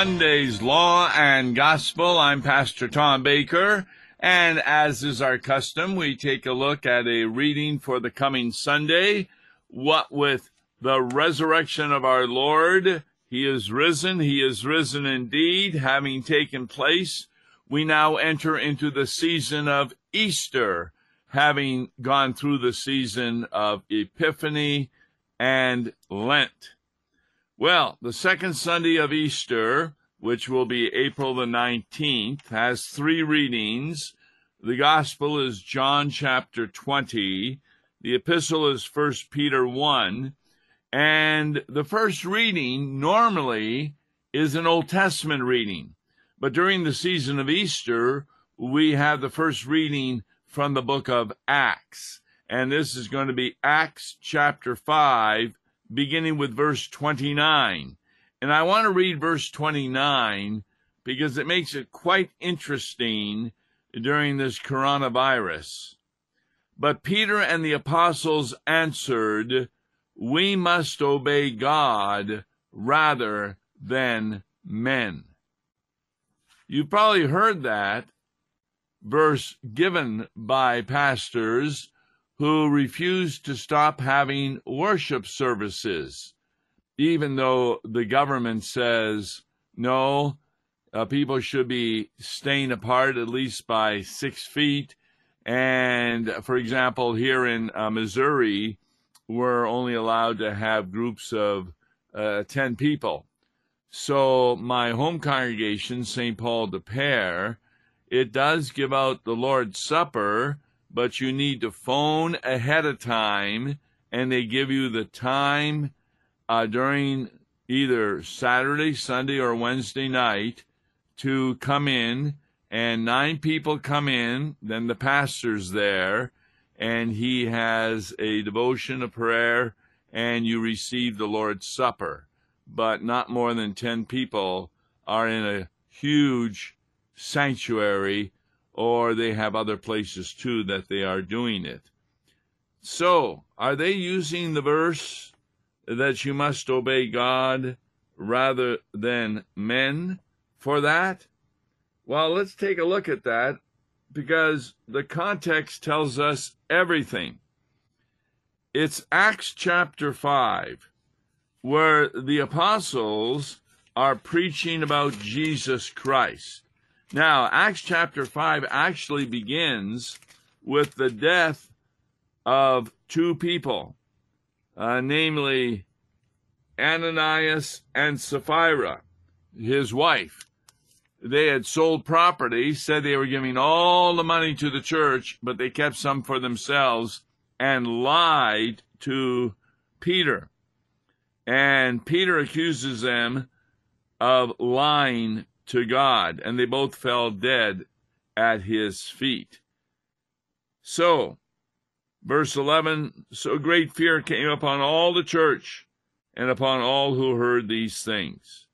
Monday's Law and Gospel. I'm Pastor Tom Baker, and as is our custom, we take a look at a reading for the coming Sunday. What with the resurrection of our Lord, He is risen, He is risen indeed, having taken place. We now enter into the season of Easter, having gone through the season of Epiphany and Lent. Well, the second Sunday of Easter, which will be April the 19th, has three readings. The Gospel is John chapter 20, the Epistle is 1 Peter 1, and the first reading normally is an Old Testament reading. But during the season of Easter, we have the first reading from the book of Acts. And this is going to be Acts chapter 5, beginning with verse 29. And I want to read verse 29 because it makes it quite interesting during this coronavirus. But Peter and the apostles answered, We must obey God rather than men. You've probably heard that verse given by pastors who refused to stop having worship services, even though the government says no, uh, people should be staying apart at least by six feet. And for example, here in uh, Missouri, we're only allowed to have groups of uh, 10 people. So my home congregation, St. Paul Des Peres, it does give out the Lord's Supper but you need to phone ahead of time and they give you the time uh, during either Saturday, Sunday, or Wednesday night to come in. And nine people come in, then the pastor's there, and he has a devotion, a prayer, and you receive the Lord's Supper. But not more than 10 people are in a huge sanctuary or they have other places too that they are doing it. So, are they using the verse that you must obey God rather than men for that? Well, let's take a look at that because the context tells us everything. It's Acts chapter 5 where the apostles are preaching about Jesus Christ. Now, Acts chapter 5 actually begins with the death of two people, uh, namely Ananias and Sapphira, his wife. They had sold property, said they were giving all the money to the church, but they kept some for themselves and lied to Peter. And Peter accuses them of lying to God, and they both fell dead at his feet. So, verse 11 So great fear came upon all the church and upon all who heard these things.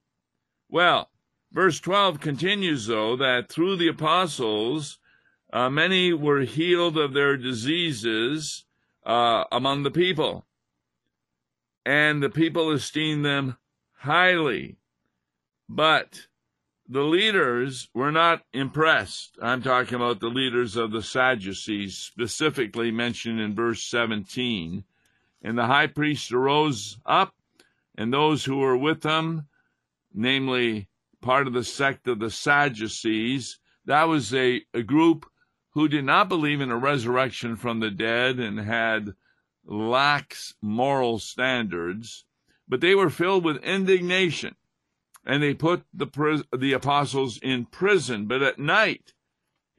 Well, verse 12 continues, though, that through the apostles, uh, many were healed of their diseases uh, among the people, and the people esteemed them highly. But the leaders were not impressed. I'm talking about the leaders of the Sadducees, specifically mentioned in verse 17. And the high priest arose up, and those who were with him, namely part of the sect of the Sadducees, that was a, a group who did not believe in a resurrection from the dead and had lax moral standards, but they were filled with indignation and they put the, the apostles in prison. But at night,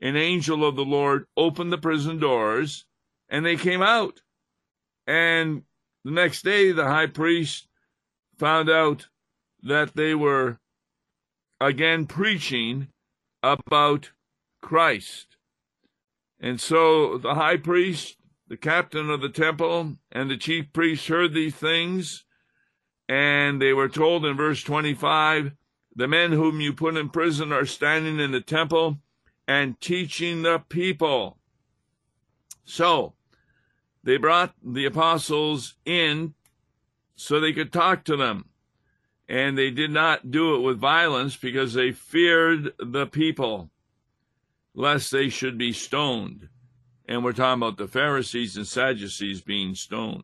an angel of the Lord opened the prison doors, and they came out. And the next day, the high priest found out that they were again preaching about Christ. And so the high priest, the captain of the temple, and the chief priests heard these things and they were told in verse 25 the men whom you put in prison are standing in the temple and teaching the people. So they brought the apostles in so they could talk to them. and they did not do it with violence because they feared the people, lest they should be stoned. And we're talking about the Pharisees and Sadducees being stoned.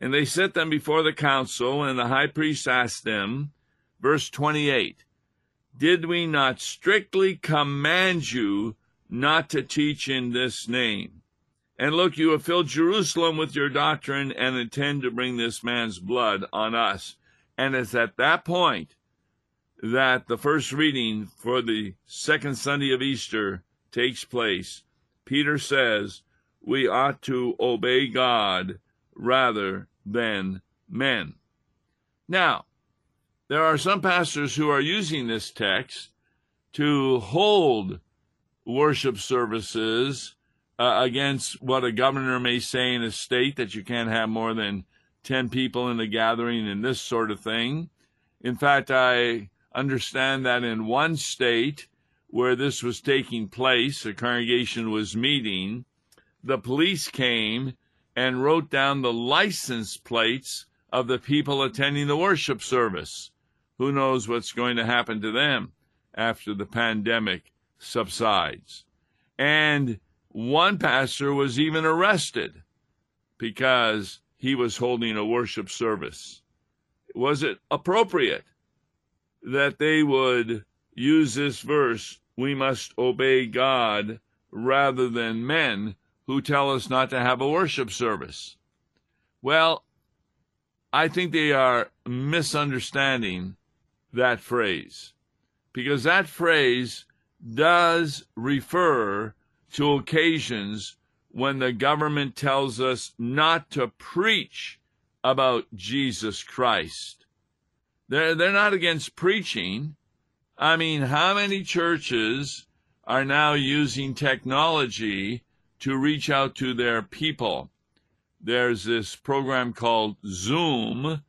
And they set them before the council, and the high priest asked them, verse 28, Did we not strictly command you not to teach in this name? And look, you have filled Jerusalem with your doctrine and intend to bring this man's blood on us. And it's at that point that the first reading for the second Sunday of Easter takes place. Peter says, We ought to obey God rather than men. Now, there are some pastors who are using this text to hold worship services uh, against what a governor may say in a state that you can't have more than 10 people in a gathering and this sort of thing. In fact, I understand that in one state where this was taking place, a congregation was meeting, the police came and wrote down the license plates of the people attending the worship service. Who knows what's going to happen to them after the pandemic subsides? And one pastor was even arrested because he was holding a worship service. Was it appropriate that they would use this verse, we must obey God rather than men who tell us not to have a worship service? Well, I think they are misunderstanding that phrase because that phrase does refer to occasions when the government tells us not to preach about Jesus Christ. They're, they're not against preaching. I mean, how many churches are now using technology to reach out to their people? There's this program called Zoom,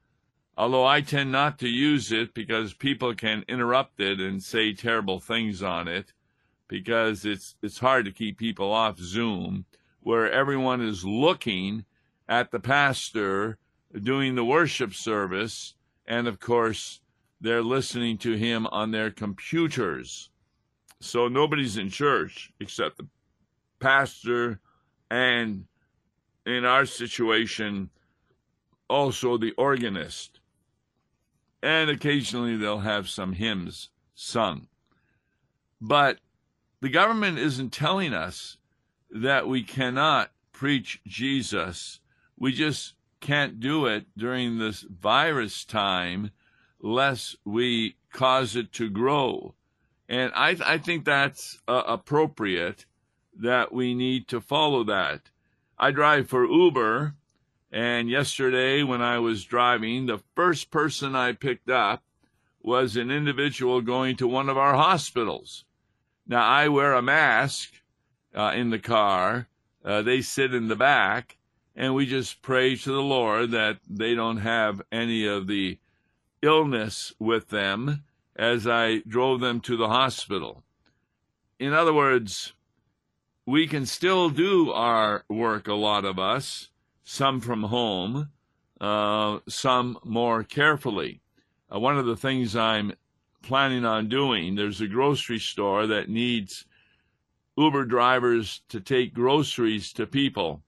although I tend not to use it because people can interrupt it and say terrible things on it because it's it's hard to keep people off Zoom where everyone is looking at the pastor doing the worship service, and of course, they're listening to him on their computers. So nobody's in church except the pastor and, in our situation, also the organist. And occasionally they'll have some hymns sung. But the government isn't telling us that we cannot preach Jesus. We just can't do it during this virus time lest we cause it to grow. And I, I think that's uh, appropriate that we need to follow that. I drive for Uber, and yesterday when I was driving, the first person I picked up was an individual going to one of our hospitals. Now, I wear a mask uh, in the car. Uh, they sit in the back, and we just pray to the Lord that they don't have any of the illness with them as I drove them to the hospital. In other words, we can still do our work, a lot of us, some from home, uh, some more carefully. Uh, one of the things I'm planning on doing, there's a grocery store that needs Uber drivers to take groceries to people.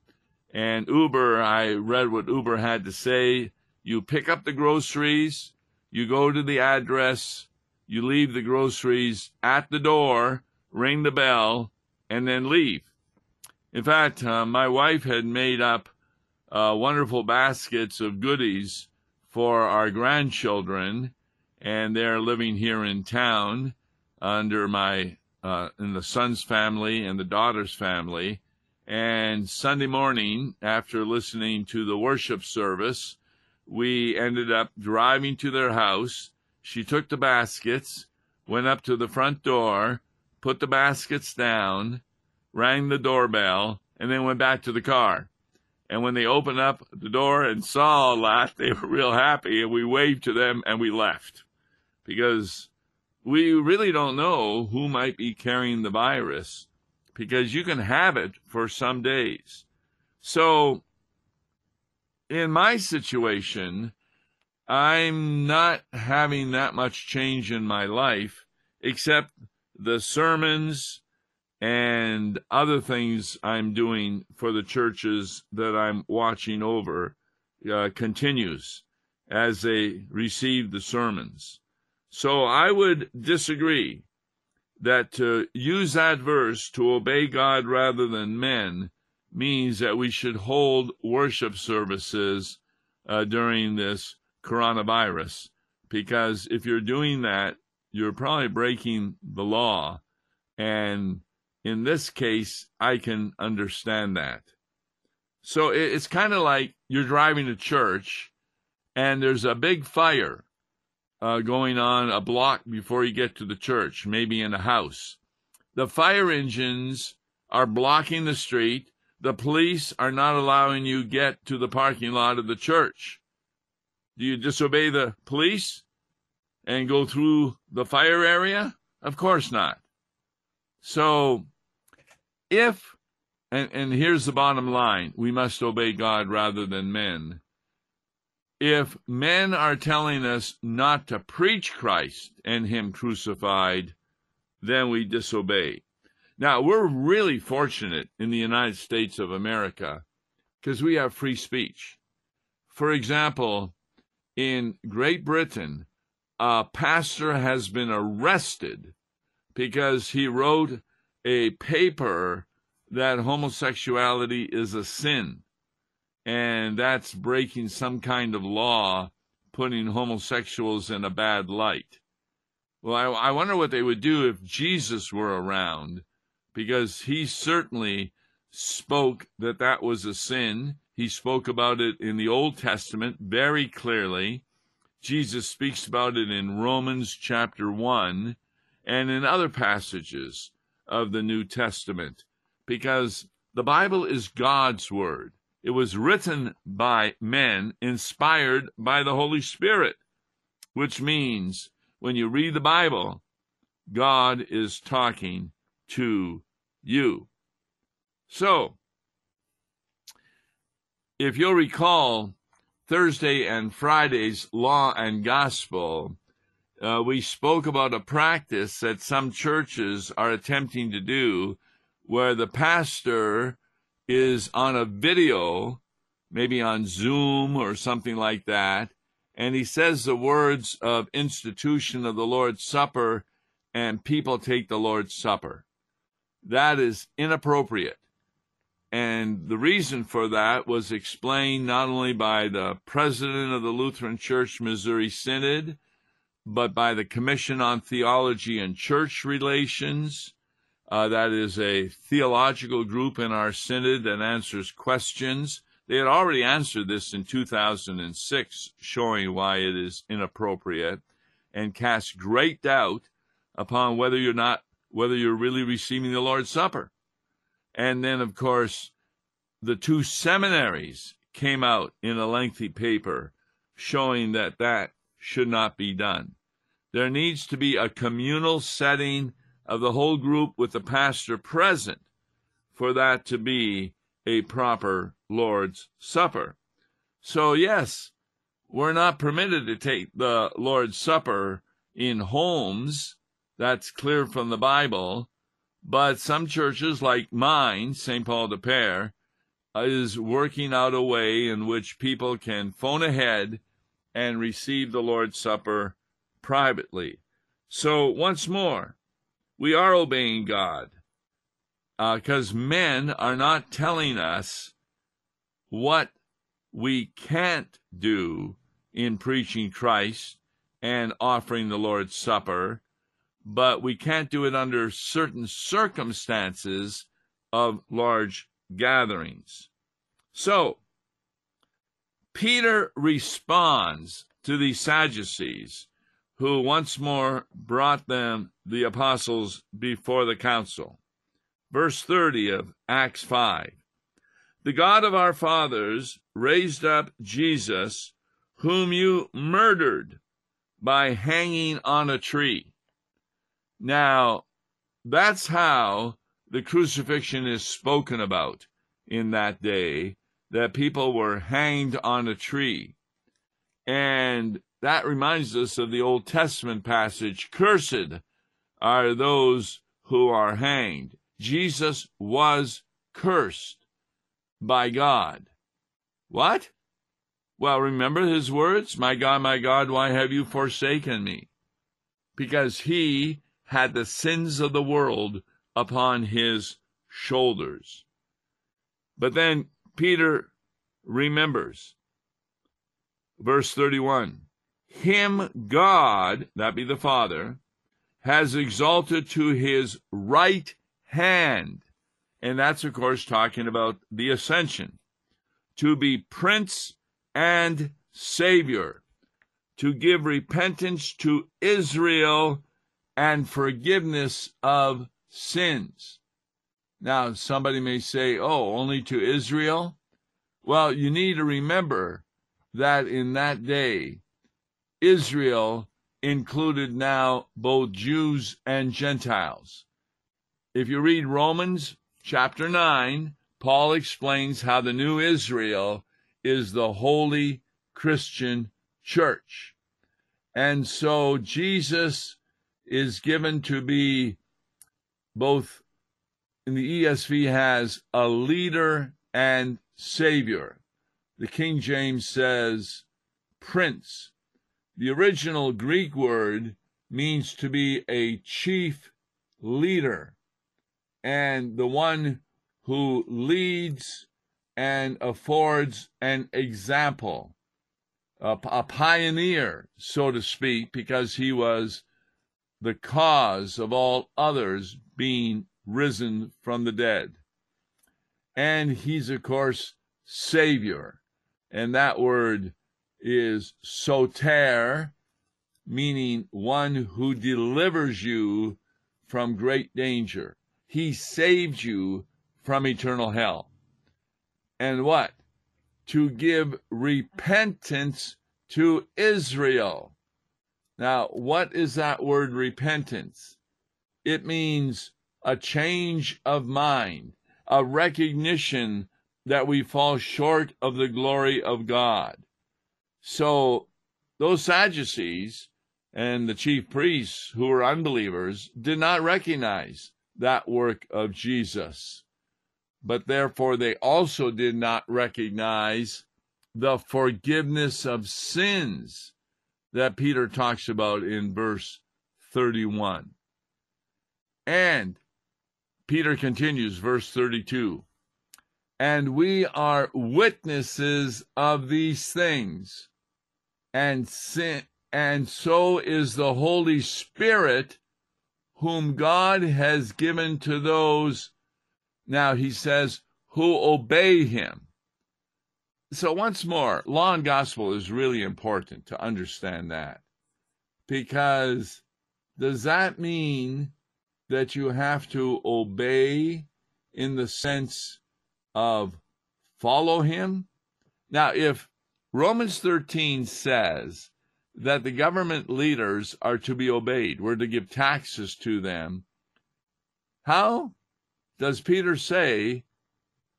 And Uber, I read what Uber had to say. You pick up the groceries, you go to the address, you leave the groceries at the door, ring the bell, and then leave. In fact, uh, my wife had made up uh, wonderful baskets of goodies for our grandchildren, and they're living here in town under my uh, in the son's family and the daughter's family. And Sunday morning, after listening to the worship service, we ended up driving to their house. She took the baskets, went up to the front door, put the baskets down, rang the doorbell, and then went back to the car. And when they opened up the door and saw that, they were real happy, and we waved to them and we left because we really don't know who might be carrying the virus because you can have it for some days. So, in my situation, I'm not having that much change in my life, except the sermons and other things I'm doing for the churches that I'm watching over uh, continues as they receive the sermons. So I would disagree that to use that verse to obey God rather than men means that we should hold worship services uh, during this coronavirus. Because if you're doing that, you're probably breaking the law. And in this case, I can understand that. So it's kind of like you're driving to church and there's a big fire uh, going on a block before you get to the church, maybe in a house. The fire engines are blocking the street. The police are not allowing you get to the parking lot of the church. Do you disobey the police and go through the fire area? Of course not. So, if, and, and here's the bottom line we must obey God rather than men. If men are telling us not to preach Christ and Him crucified, then we disobey. Now, we're really fortunate in the United States of America because we have free speech. For example, in Great Britain, a pastor has been arrested because he wrote a paper that homosexuality is a sin. And that's breaking some kind of law, putting homosexuals in a bad light. Well, I, I wonder what they would do if Jesus were around, because he certainly spoke that that was a sin he spoke about it in the Old Testament very clearly. Jesus speaks about it in Romans chapter 1 and in other passages of the New Testament because the Bible is God's Word. It was written by men inspired by the Holy Spirit, which means when you read the Bible, God is talking to you. So, if you'll recall, Thursday and Friday's Law and Gospel, uh, we spoke about a practice that some churches are attempting to do where the pastor is on a video, maybe on Zoom or something like that, and he says the words of institution of the Lord's Supper, and people take the Lord's Supper. That is inappropriate. And the reason for that was explained not only by the president of the Lutheran Church Missouri Synod, but by the Commission on Theology and Church Relations. Uh, that is a theological group in our synod that answers questions. They had already answered this in 2006, showing why it is inappropriate and cast great doubt upon whether you're not whether you're really receiving the Lord's Supper. And then, of course, the two seminaries came out in a lengthy paper showing that that should not be done. There needs to be a communal setting of the whole group with the pastor present for that to be a proper Lord's Supper. So, yes, we're not permitted to take the Lord's Supper in homes. That's clear from the Bible. But some churches, like mine, St. Paul Des Peres, is working out a way in which people can phone ahead and receive the Lord's Supper privately. So, once more, we are obeying God because uh, men are not telling us what we can't do in preaching Christ and offering the Lord's Supper but we can't do it under certain circumstances of large gatherings. So, Peter responds to the Sadducees, who once more brought them, the apostles, before the council. Verse 30 of Acts 5. The God of our fathers raised up Jesus, whom you murdered by hanging on a tree. Now, that's how the crucifixion is spoken about in that day, that people were hanged on a tree. And that reminds us of the Old Testament passage Cursed are those who are hanged. Jesus was cursed by God. What? Well, remember his words, My God, my God, why have you forsaken me? Because he had the sins of the world upon his shoulders. But then Peter remembers. Verse 31 Him God, that be the Father, has exalted to his right hand. And that's, of course, talking about the ascension. To be Prince and Savior, to give repentance to Israel and forgiveness of sins. Now, somebody may say, oh, only to Israel? Well, you need to remember that in that day, Israel included now both Jews and Gentiles. If you read Romans chapter 9, Paul explains how the new Israel is the holy Christian church. And so Jesus is given to be both in the ESV has a leader and savior. The King James says prince. The original Greek word means to be a chief leader and the one who leads and affords an example, a, a, pioneer, so to speak, because he was the cause of all others being risen from the dead. And he's, of course, Savior. And that word is soter, meaning one who delivers you from great danger. He saved you from eternal hell. And what? To give repentance to Israel. Now, what is that word repentance? It means a change of mind, a recognition that we fall short of the glory of God. So those Sadducees and the chief priests who were unbelievers did not recognize that work of Jesus. But therefore they also did not recognize the forgiveness of sins that Peter talks about in verse 31. And Peter continues, verse 32 And we are witnesses of these things, and, sin, and so is the Holy Spirit, whom God has given to those, now he says, who obey him. So, once more, law and gospel is really important to understand that. Because does that mean that you have to obey in the sense of follow him. Now, if Romans 13 says that the government leaders are to be obeyed, we're to give taxes to them, how does Peter say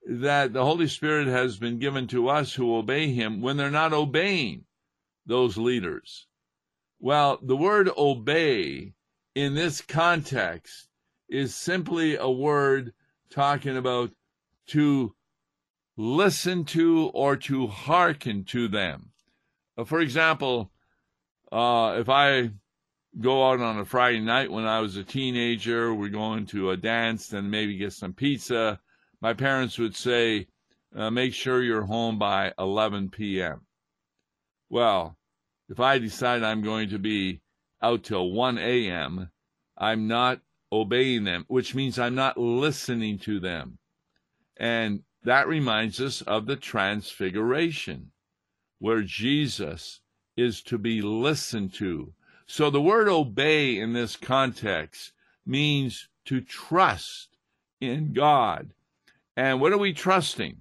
that the Holy Spirit has been given to us who obey him when they're not obeying those leaders? Well, the word obey in this context is simply a word talking about to listen to or to hearken to them. Uh, for example, uh, if I go out on a Friday night when I was a teenager, we're going to a dance and maybe get some pizza, my parents would say, uh, make sure you're home by 11 p.m. Well, if I decide I'm going to be out till 1 a.m., I'm not obeying them, which means I'm not listening to them. And that reminds us of the transfiguration, where Jesus is to be listened to. So the word obey in this context means to trust in God. And what are we trusting?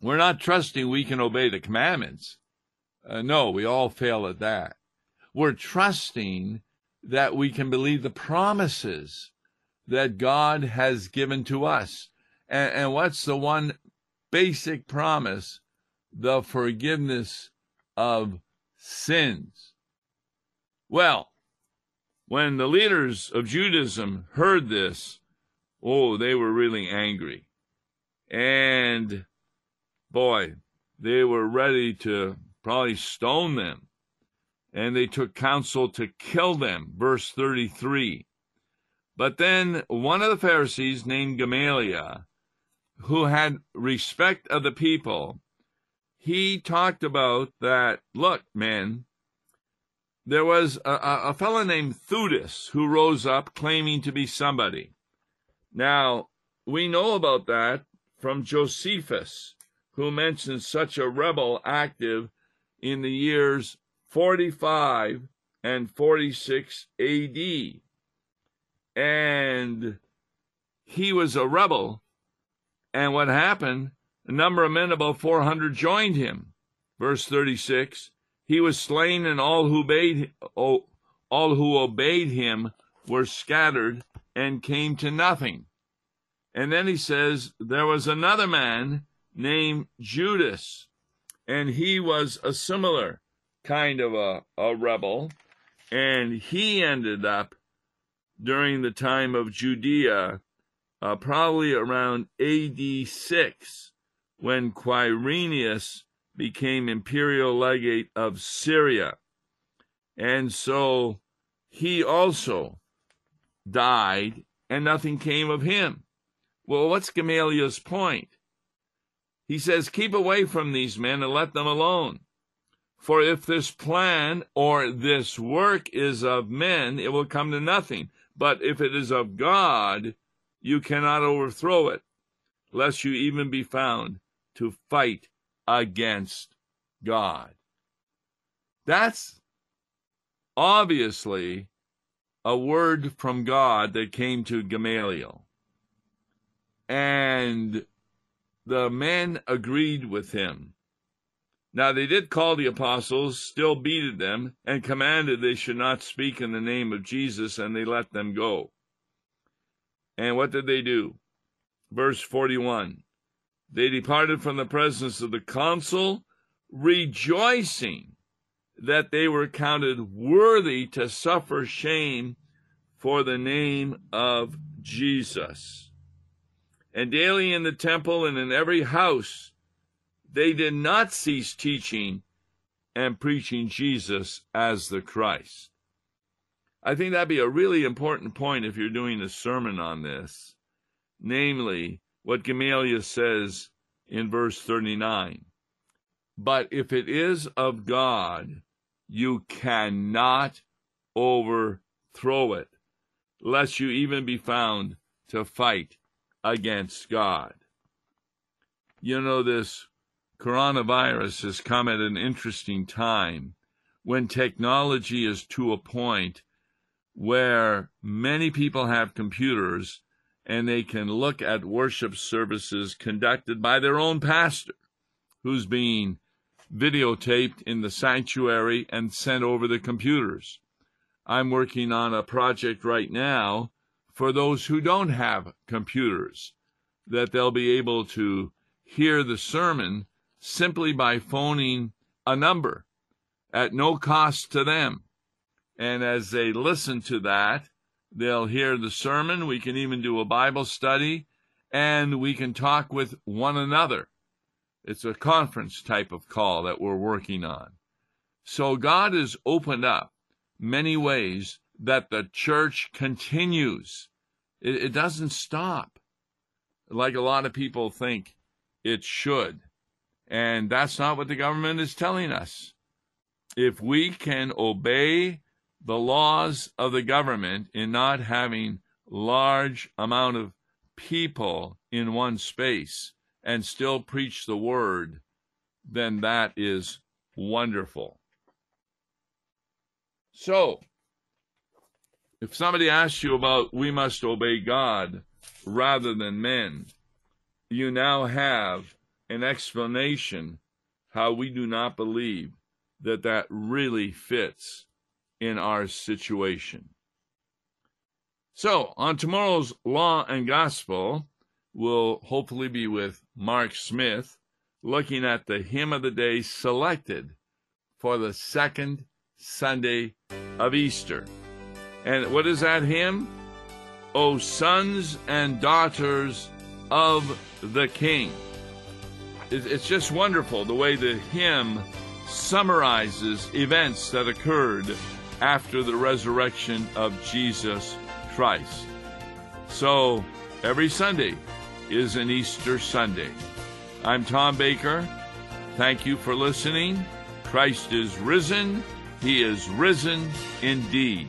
We're not trusting we can obey the commandments. Uh, no, we all fail at that. We're trusting that we can believe the promises that God has given to us. And, and what's the one basic promise? The forgiveness of sins. Well, when the leaders of Judaism heard this, oh, they were really angry. And boy, they were ready to probably stone them. And they took counsel to kill them. Verse 33. But then one of the Pharisees named Gamaliel, who had respect of the people, he talked about that, look, men, there was a, a fellow named Theudas who rose up claiming to be somebody. Now, we know about that from Josephus, who mentions such a rebel active in the years 45 and 46 AD. And he was a rebel. And what happened? A number of men, about 400, joined him. Verse 36 He was slain, and all who obeyed, all who obeyed him were scattered and came to nothing. And then he says, There was another man named Judas, and he was a similar kind of a, a rebel, and he ended up during the time of Judea, uh, probably around AD 6, when Quirinius became imperial legate of Syria. And so he also died, and nothing came of him. Well, what's Gamaliel's point? He says, Keep away from these men and let them alone. For if this plan or this work is of men, it will come to nothing. But if it is of God, you cannot overthrow it, lest you even be found to fight against God. That's obviously a word from God that came to Gamaliel. And the men agreed with him. Now they did call the apostles, still beated them, and commanded they should not speak in the name of Jesus, and they let them go. And what did they do? Verse 41 They departed from the presence of the council, rejoicing that they were counted worthy to suffer shame for the name of Jesus. And daily in the temple and in every house, they did not cease teaching and preaching Jesus as the Christ. I think that'd be a really important point if you're doing a sermon on this, namely what Gamaliel says in verse 39. But if it is of God, you cannot overthrow it, lest you even be found to fight against God. You know, this coronavirus has come at an interesting time when technology is to a point where many people have computers and they can look at worship services conducted by their own pastor who's being videotaped in the sanctuary and sent over the computers. I'm working on a project right now for those who don't have computers, that they'll be able to hear the sermon simply by phoning a number at no cost to them. And as they listen to that, they'll hear the sermon. We can even do a Bible study and we can talk with one another. It's a conference type of call that we're working on. So God has opened up many ways that the church continues. It, it doesn't stop like a lot of people think it should. And that's not what the government is telling us. If we can obey the laws of the government in not having large amount of people in one space and still preach the word, then that is wonderful. So, if somebody asks you about we must obey God rather than men, you now have an explanation how we do not believe that that really fits in our situation. So, on tomorrow's Law and Gospel, we'll hopefully be with Mark Smith looking at the hymn of the day selected for the second Sunday of Easter. And what is that hymn? O sons and daughters of the King. It's just wonderful the way the hymn summarizes events that occurred after the resurrection of Jesus Christ. So every Sunday is an Easter Sunday. I'm Tom Baker. Thank you for listening. Christ is risen. He is risen indeed.